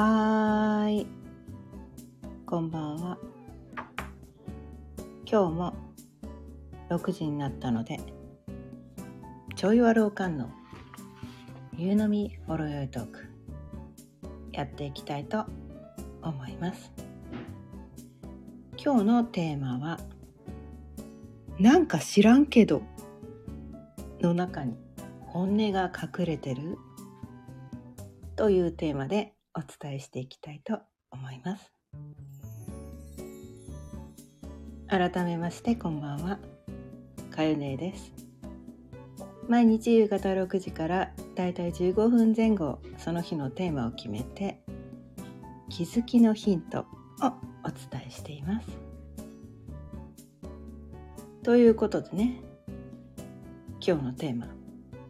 はーい。こんばんは。今日も6時になったので、ちょいわるおかんの夕飲みほろよいトーク、やっていきたいと思います。今日のテーマは、なんか知らんけどの中に本音が隠れてる？というテーマでお伝えしていきたいと思います。改めましてこんばんは、かゆねです。毎日夕方6時からだいたい15分前後その日のテーマを決めて気づきのヒントをお伝えしています。ということでね今日のテーマ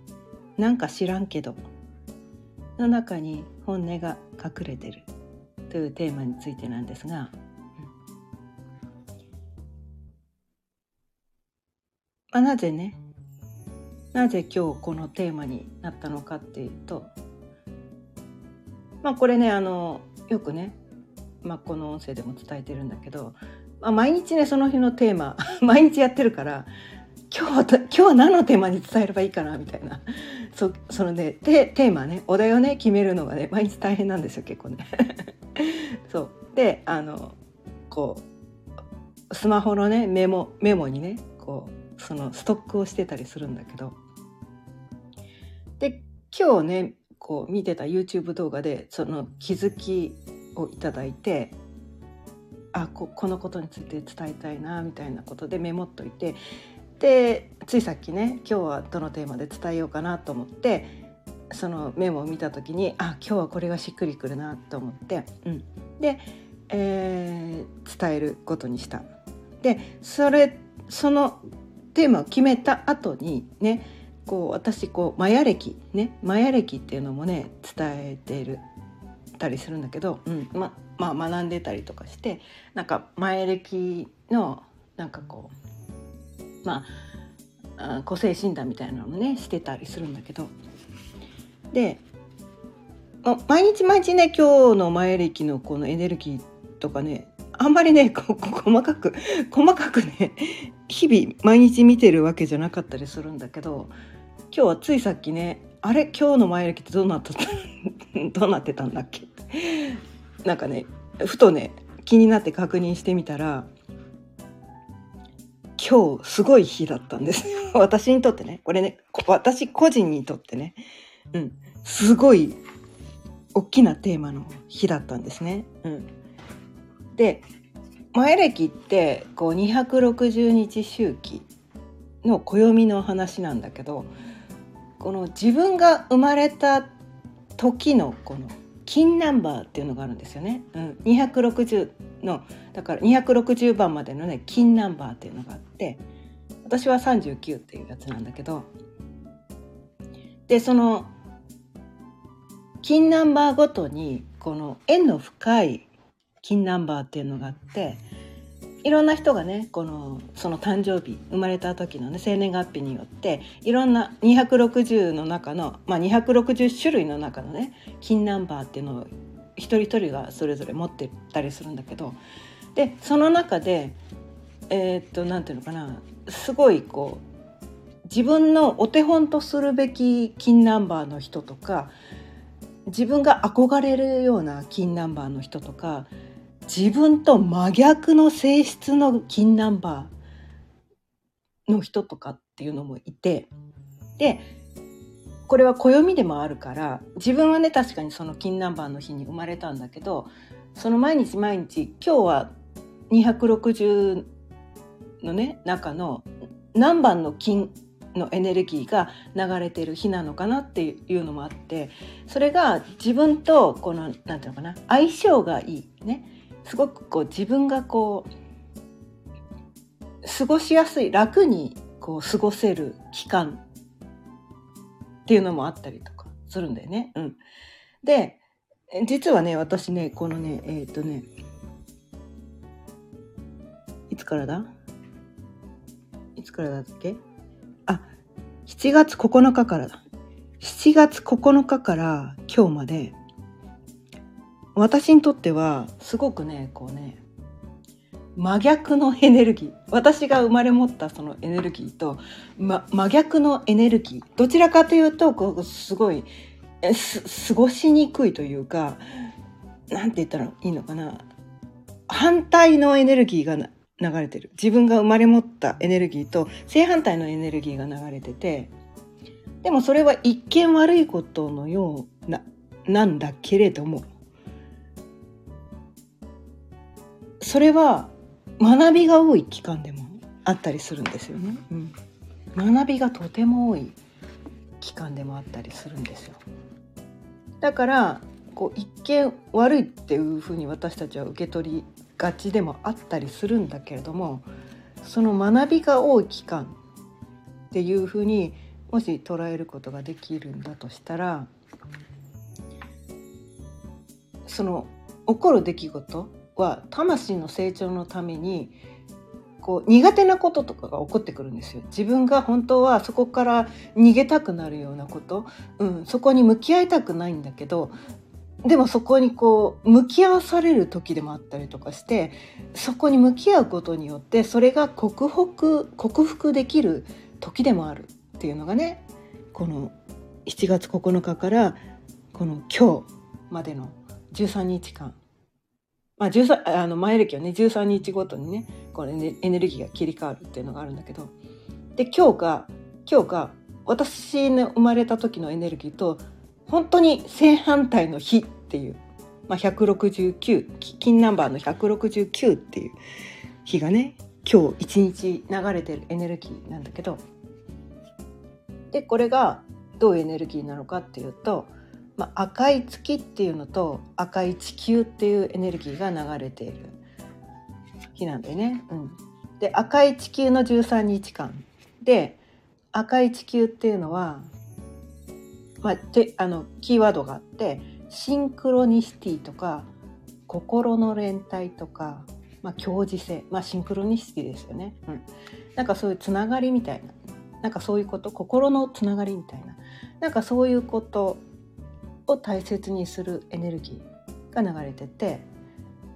「なんか知らんけど」の中に本音が隠れてる。というテーマについてなんですが、まあ、なぜねなぜ今日このテーマになったのかっていうとまあこれねあのよくね、まあ、この音声でも伝えてるんだけど、まあ、毎日ねその日のテーマ 毎日やってるから今日は今日は何のテーマに伝えればいいかなみたいな。そそのねテテーマねお題をね決めるのがね毎日大変なんですよ結構ね。そう。であのこうスマホのねメモメモにねこうそのストックをしてたりするんだけど。で今日ねこう見てた YouTube 動画でその気づきをいただいてあここのことについて伝えたいなみたいなことでメモっといてでついさっきね今日はどのテーマで伝えようかなと思ってそのメモを見た時にあ今日はこれがしっくりくるなと思って、うん、で、えー伝えることにした。でそれそのテーマを決めた後にねこう私こうマヤ歴ねマヤ歴っていうのもね伝えてるたりするんだけど、うんままあ、学んでたりとかしてなんかマヤ歴のなんかこうまあ個性診断みたいなのもねしてたりするんだけど。で毎日毎日ね今日の前歴のこのエネルギーとかねあんまりねこ こ細かく細かくね日々毎日見てるわけじゃなかったりするんだけど今日はついさっきねあれ？今日の前歴ってどうなった？どうなってたんだっけ？なんかねふとね気になって確認してみたら今日すごい日だったんです。よ私にとってね。これね。こ私個人にとってね。うん。すごい大きなテーマの日だったんですね。うん、で前歴ってこう260日周期の暦の話なんだけどこの自分が生まれた時のこの金ナンバーっていうのがあるんですよね。うん、260のだから260番までのね金ナンバーっていうのがあって私は39っていうやつなんだけどでその金ナンバーごとにこの縁の深い金ナンバーっていうのがあっていろんな人がねこのその誕生日生まれた時のね生年月日によっていろんな260の中の、まあ、260種類の中のね金ナンバーっていうのを一人一人がそれぞれ持ってたりするんだけどでその中でえーっとなんていうのかなすごいこう自分のお手本とするべき金ナンバーの人とか自分が憧れるような金ナンバーの人とか自分と真逆の性質の金ナンバーの人とかっていうのもいてでこれは暦でもあるから自分はね確かにその金ナンバーの日に生まれたんだけどその毎日毎日今日は260のね中の何番の金のエネルギーが流れてる日なのかなっていうのもあってそれが自分とこのなんていうのかな相性がいいね。すごくこう自分がこう過ごしやすい楽にこう過ごせる期間っていうのもあったりとかするんだよね。うん、で実はね私ねこのねえっ、とねいつからだ？いつからだっけ？あ7月9日からだ。7月9日から今日まで私にとってはすごくねこうね真逆のエネルギー。私が生まれ持ったそのエネルギーと、ま、真逆のエネルギー。どちらかというとこうすごいす過ごしにくいというか何て言ったらいいのかな。反対のエネルギーが流れてる。自分が生まれ持ったエネルギーと正反対のエネルギーが流れててでもそれは一見悪いことのようななんだけれども。それは学びが多い期間でもあったりするんですよね。うん、学びがとても多い期間でもあったりするんですよ。だからこう一見悪いっていうふうに私たちは受け取りがちでもあったりするんだけれどもその学びが多い期間っていうふうにもし捉えることができるんだとしたらその起こる出来事は魂の成長のためにこう苦手なこととかが起こってくるんですよ。自分が本当はそこから逃げたくなるようなこと、うん、そこに向き合いたくないんだけどでもそこにこう向き合わされる時でもあったりとかしてそこに向き合うことによってそれが克服克服できる時でもある。っていうのがねこの7月9日からこの今日までの13日間。まあ、13あの前歴はね13日ごとにねこれねエネルギーが切り替わるっていうのがあるんだけど。で今日が今日が私の生まれた時のエネルギーと本当に正反対の日っていう、まあ、169金ナンバーの169っていう日がね今日一日流れてるエネルギーなんだけど。でこれがどういうエネルギーなのかっていうとまあ、赤い月っていうのと赤い地球っていうエネルギーが流れている日なんだよね。うん、で赤い地球の13日間。で赤い地球っていうのは、まあ、てあのキーワードがあってシンクロニシティとか心の連帯とか、まあ、共時性、まあ、シンクロニシティですよね、うん、なんかそういうつながりみたいな。なんかそういうこと心のつながりみたいな。なんかそういうことを大切にするエネルギーが流れてて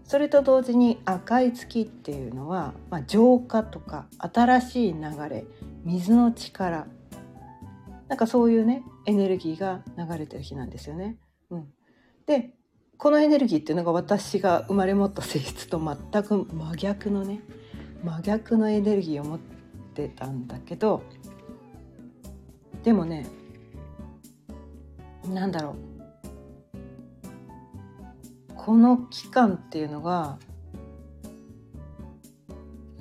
それと同時に赤い月っていうのは、まあ、浄化とか新しい流れ水の力なんかそういうねエネルギーが流れてる日なんですよね。うん、でこのエネルギーっていうのが私が生まれ持った性質と全く真逆のね真逆のエネルギーを持ってたんだけどでもねなんだろうこの期間っていうのが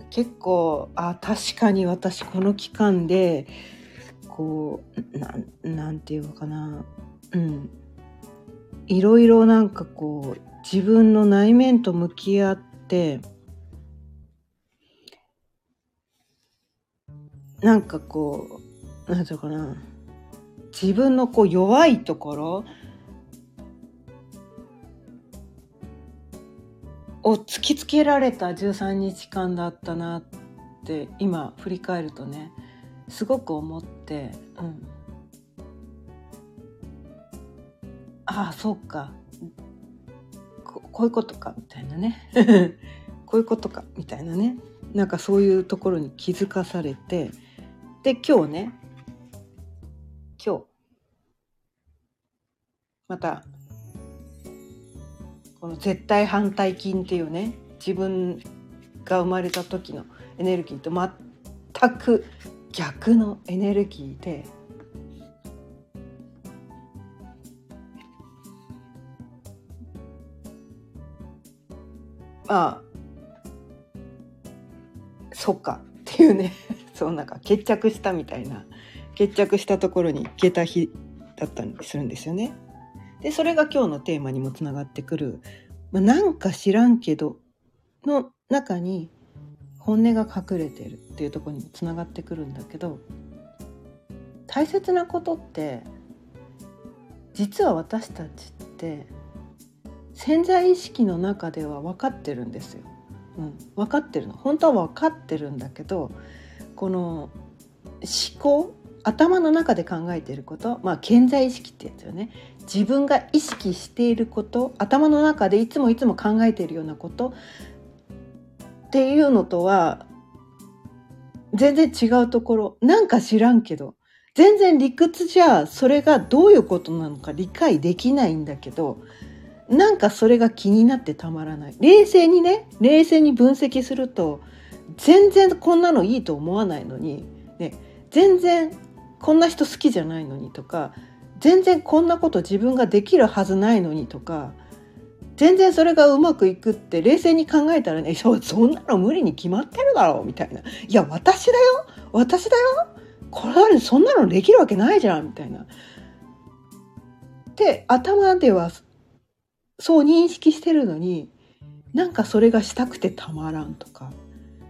結構あ確かに私この期間でこうななんていうのかな。うん。いろいろなんかこう自分の内面と向き合ってなんかこうなんていうかな。自分のこう弱いところを突きつけられた13日間だったなって今振り返るとねすごく思って、うん、ああそうか。こういうことかみたいなね。こういうことかみたいなね。なんかそういうところに気づかされてで今日ね今日またこの絶対反対筋っていうね自分が生まれた時のエネルギーと全く逆のエネルギーでまあそっかっていうね そうなんか決着したみたいな決着したところに行けた日だったりするんですよね。でそれが今日のテーマにもつながってくる、まあ、なんか知らんけどの中に本音が隠れてるっていうとこにもつながってくるんだけど大切なことって実は私たちって潜在意識の中では分かってるんですよ。うん、分かってるの本当は分かってるんだけどこの思考頭の中で考えていることまあ健在意識ってやつよね自分が意識していること頭の中でいつもいつも考えているようなことっていうのとは全然違うところ。なんか知らんけど全然理屈じゃそれがどういうことなのか理解できないんだけどなんかそれが気になってたまらない。冷静にね冷静に分析すると全然こんなのいいと思わないのに、ね、全然こんな人好きじゃないのにとか全然こんなこと自分ができるはずないのにとか全然それがうまくいくって冷静に考えたらねそそんなの無理に決まってるだろうみたいな。いや私だよ。私だよ。これそんなのできるわけないじゃんみたいな。で頭ではそう認識してるのになんかそれがしたくてたまらんとか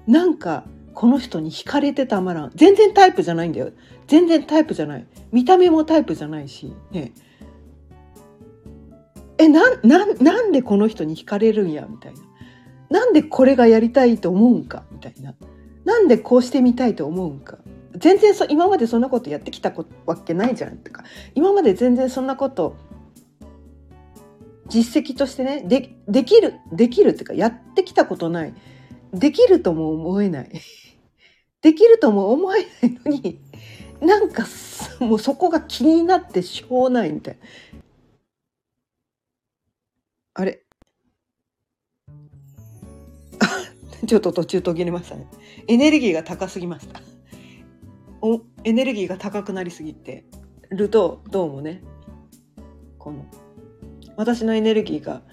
なんかこの人に惹かれてたまらん。全然タイプじゃないんだよ。全然タイプじゃない。見た目もタイプじゃないし。ね。えなななんでこの人に惹かれるんやみたいな。なんでこれがやりたいと思うんかみたいな。なんでこうしてみたいと思うんか。全然そ今までそんなことやってきたわけないじゃん。とか今まで全然そんなこと実績としてねでできるできるっていうかやってきたことない。できるとも思えない。できるとも思えないのになんかもうそこが気になってしょうないみたいな。あれ？ちょっと途中途切れましたね。エネルギーが高すぎました。おエネルギーが高くなりすぎてるとどうもねこの私のエネルギーが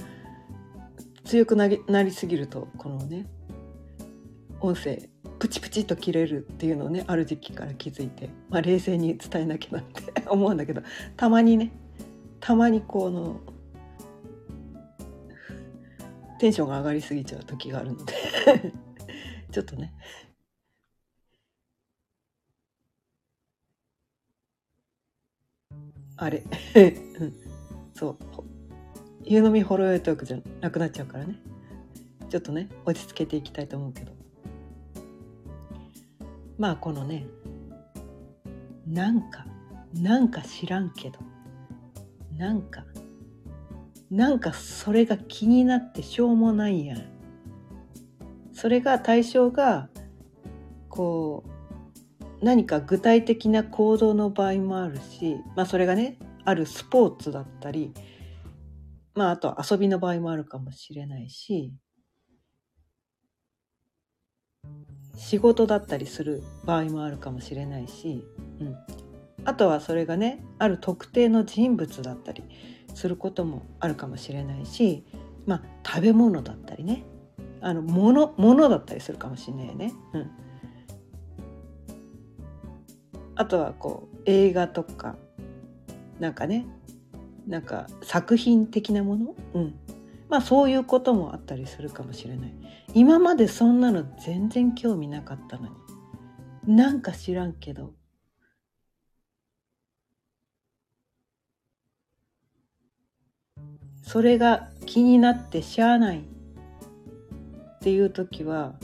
強くなりなりすぎるとこのね音声プチプチと切れるっていうのをねある時期から気づいて、まあ、冷静に伝えなきゃなって思うんだけどたまにねたまにこのテンションが上がりすぎちゃう時があるので ちょっとね。あれ。そう。湯飲みほろ酔いトークじゃなくなっちゃうからね。ちょっとね落ち着けていきたいと思うけど。まあこのねなんかなんか知らんけどなんかなんかそれが気になってしょうもないやん。それが対象がこう何か具体的な行動の場合もあるしまあそれがねあるスポーツだったりまああと遊びの場合もあるかもしれないし仕事だったりする場合もあるかもしれないし、うん、あとはそれがねある特定の人物だったりすることもあるかもしれないし、まあ、食べ物だったりね。あの物物だったりするかもしれないね。うん、あとはこう映画とかなんかねなんか作品的なもの、うん、まあそういうこともあったりするかもしれない。今までそんなの全然興味なかったのになんか知らんけどそれが気になってしゃあないっていう時は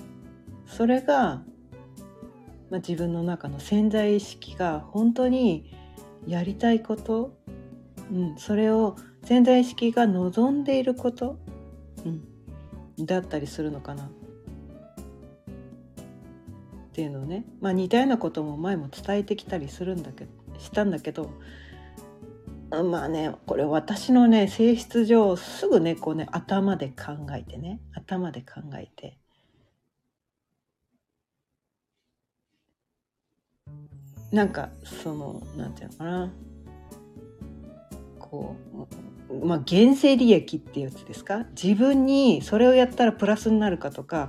それが、まあ、自分の中の潜在意識が本当にやりたいこと、うん、それを潜在意識が望んでいること、うん、だったりするのかな。っていうのをね、まあ、似たようなことも前も伝えてきたりするんだけどしたんだけど。まあねこれ私のね性質上すぐねこうね頭で考えてね。頭で考えて。なんかそのなんていうのかな。こうまあ、原生利益っていうやつですか？自分にそれをやったらプラスになるかとか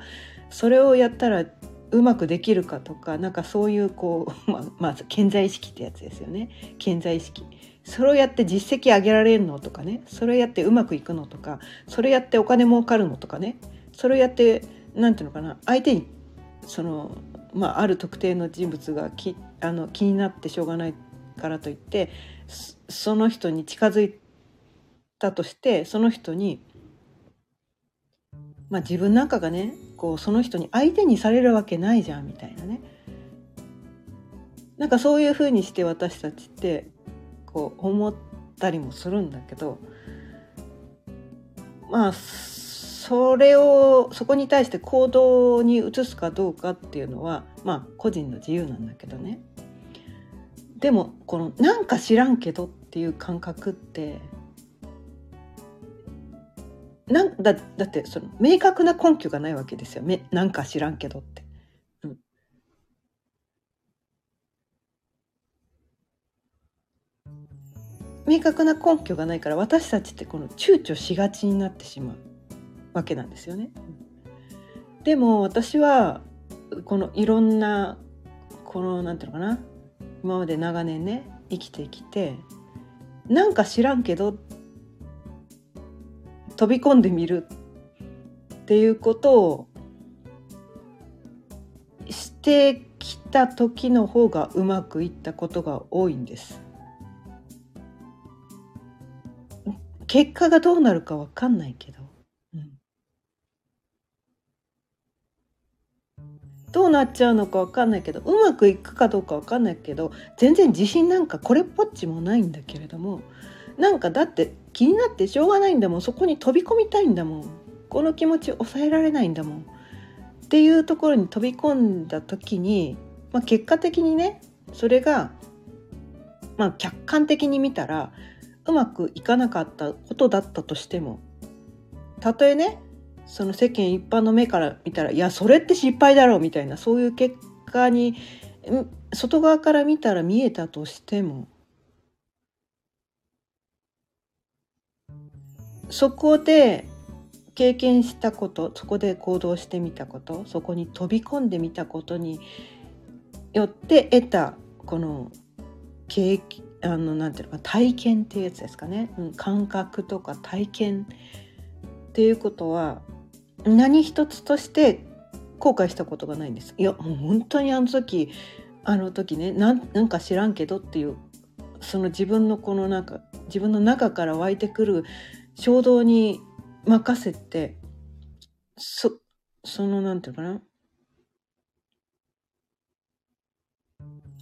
それをやったらうまくできるかとかなんかそういうこう、まあ、まず健在意識ってやつですよね。健在意識。それをやって実績上げられるのとかね。それをやってうまくいくのとかそれやってお金儲かるのとかね。それをやって何ていうのかな。相手にその、まあ、ある特定の人物がきあの気になってしょうがないからといってその人に近づいたとしてその人にまあ自分なんかがねこうその人に相手にされるわけないじゃんみたいなね。なんかそういうふうにして私たちってこう思ったりもするんだけどまあそれをそこに対して行動に移すかどうかっていうのはまあ個人の自由なんだけどね。でもこのなんか知らんけどっていう感覚ってなんだだってその明確な根拠がないわけですよめなんか知らんけどって。うん、明確な根拠がないから私たちってこの躊躇しがちになってしまうわけなんですよね。でも私はこのいろんなこのなんていうのかな今まで長年ね生きてきてなんか知らんけど飛び込んでみるっていうことをしてきた時の方がうまくいったことが多いんです。結果がどうなるかわかんないけど、なっちゃうのかわかんないけどうまくいくかどうかわかんないけど全然自信なんかこれっぽっちもないんだけれどもなんかだって気になってしょうがないんだもん。そこに飛び込みたいんだもん。この気持ち抑えられないんだもん。っていうところに飛び込んだ時に、まあ、結果的にねそれが、まあ、客観的に見たらうまくいかなかったことだったとしてもたとえねその世間一般の目から見たらいやそれって失敗だろうみたいなそういう結果に外側から見たら見えたとしてもそこで経験したことそこで行動してみたことそこに飛び込んでみたことによって得たこの経あのなんていうのか体験っていうやつですかね、うん、感覚とか体験っていうことは何一つとして後悔したことがないんです。いやもう本当にあの時あの時ねなんか知らんけどっていうその自分のこのなんか自分の中から湧いてくる衝動に任せて、そ、その、なんていうかな。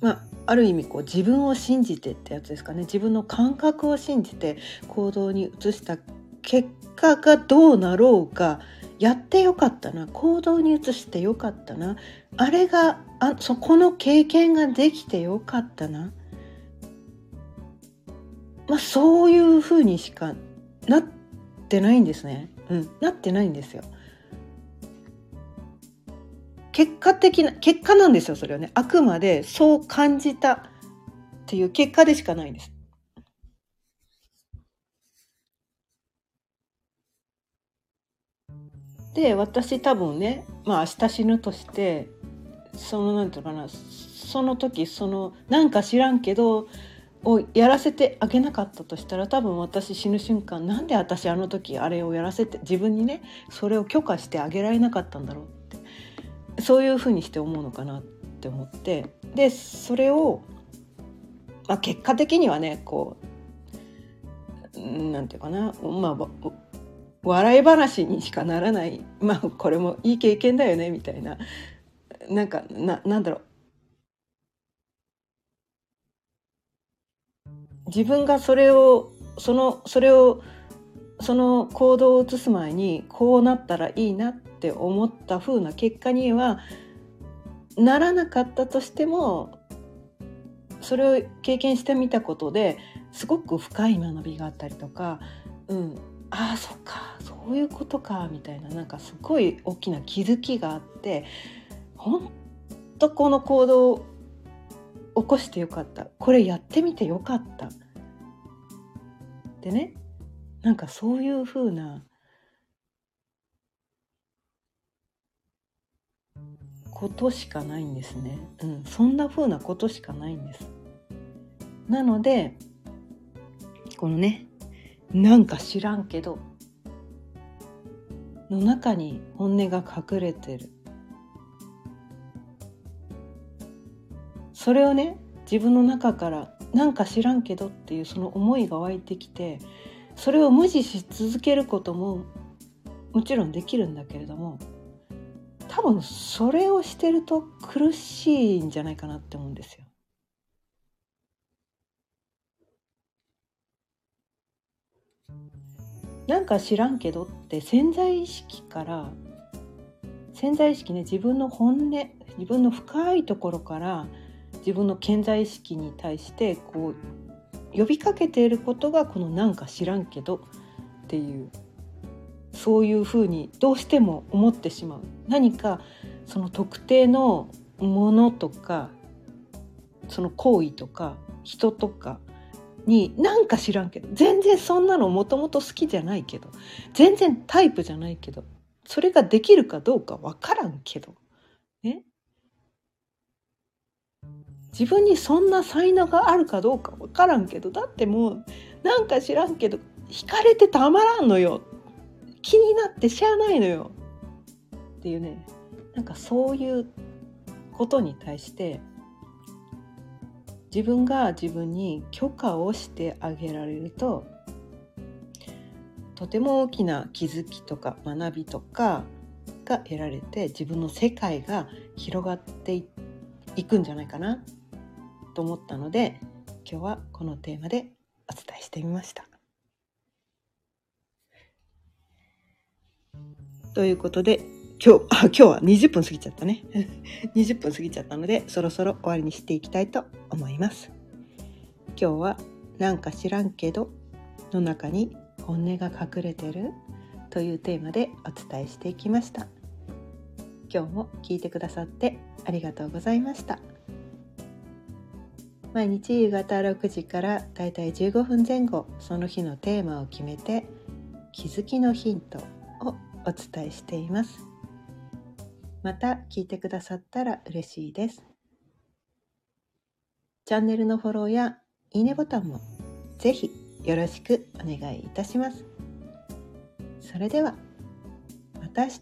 まあ、ある意味こう自分を信じてってやつですかね自分の感覚を信じて行動に移した結果がどうなろうかやってよかったな行動に移してよかったなあれがあそこの経験ができてよかったな、まあ、そういうふうにしかなってないんですね。うん、なってないんですよ。結果的な結果なんですよそれはねあくまでそう感じたっていう結果でしかないんです。で私多分ねまあ明日死ぬとしてそのなんていうのかなその時そのなんか知らんけどをやらせてあげなかったとしたら多分私死ぬ瞬間なんで私あの時あれをやらせて自分にねそれを許可してあげられなかったんだろうってそういうふうにして思うのかなって思ってでそれを、まあ、結果的にはねこうなんていうかなまあ笑い話にしかならない。まあこれもいい経験だよね。みたいな。なんかななんだろう。自分がそれをそのそれをその行動を移す前にこうなったらいいなって思った風な結果にはならなかったとしてもそれを経験してみたことですごく深い学びがあったりとか、うん、ああそっか。そういうことかみたいな。なんかすごい大きな気づきがあって本当この行動を起こしてよかった。これやってみてよかった。でねなんかそういうふうなことしかないんですね、うん、そんなふうなことしかないんです。なのでこのねなんか知らんけどの中に本音が隠れてるそれをね自分の中からなんか知らんけどっていうその思いが湧いてきてそれを無視し続けることももちろんできるんだけれども多分それをしてると苦しいんじゃないかなって思うんですよ。なんか知らんけどって潜在意識から潜在意識ね自分の本音自分の深いところから自分の潜在意識に対してこう呼びかけていることがこの「なんか知らんけど」っていうそういうふうにどうしても思ってしまう。何かその特定のものとかその行為とか人とかになんか知らんけど全然そんなのもともと好きじゃないけど全然タイプじゃないけどそれができるかどうかわからんけどね。自分にそんな才能があるかどうかわからんけどだってもうなんか知らんけど惹かれてたまらんのよ。気になってしゃあないのよ。っていうね。なんかそういうことに対して自分が自分に許可をしてあげられるととても大きな気づきとか学びとかが得られて自分の世界が広がっていくんじゃないかなと思ったので今日はこのテーマでお伝えしてみました。ということで今日、あ、今日は20分過ぎちゃったね。20分過ぎちゃったので、そろそろ終わりにしていきたいと思います。今日は、なんか知らんけど、の中に本音が隠れてるというテーマでお伝えしていきました。今日も聞いてくださってありがとうございました。毎日夕方6時からだいたい15分前後その日のテーマを決めて気づきのヒントをお伝えしています。また聞いてくださったら嬉しいです。チャンネルのフォローやいいねボタンもぜひよろしくお願いいたします。それではまた明日。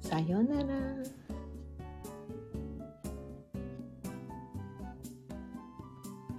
さようなら。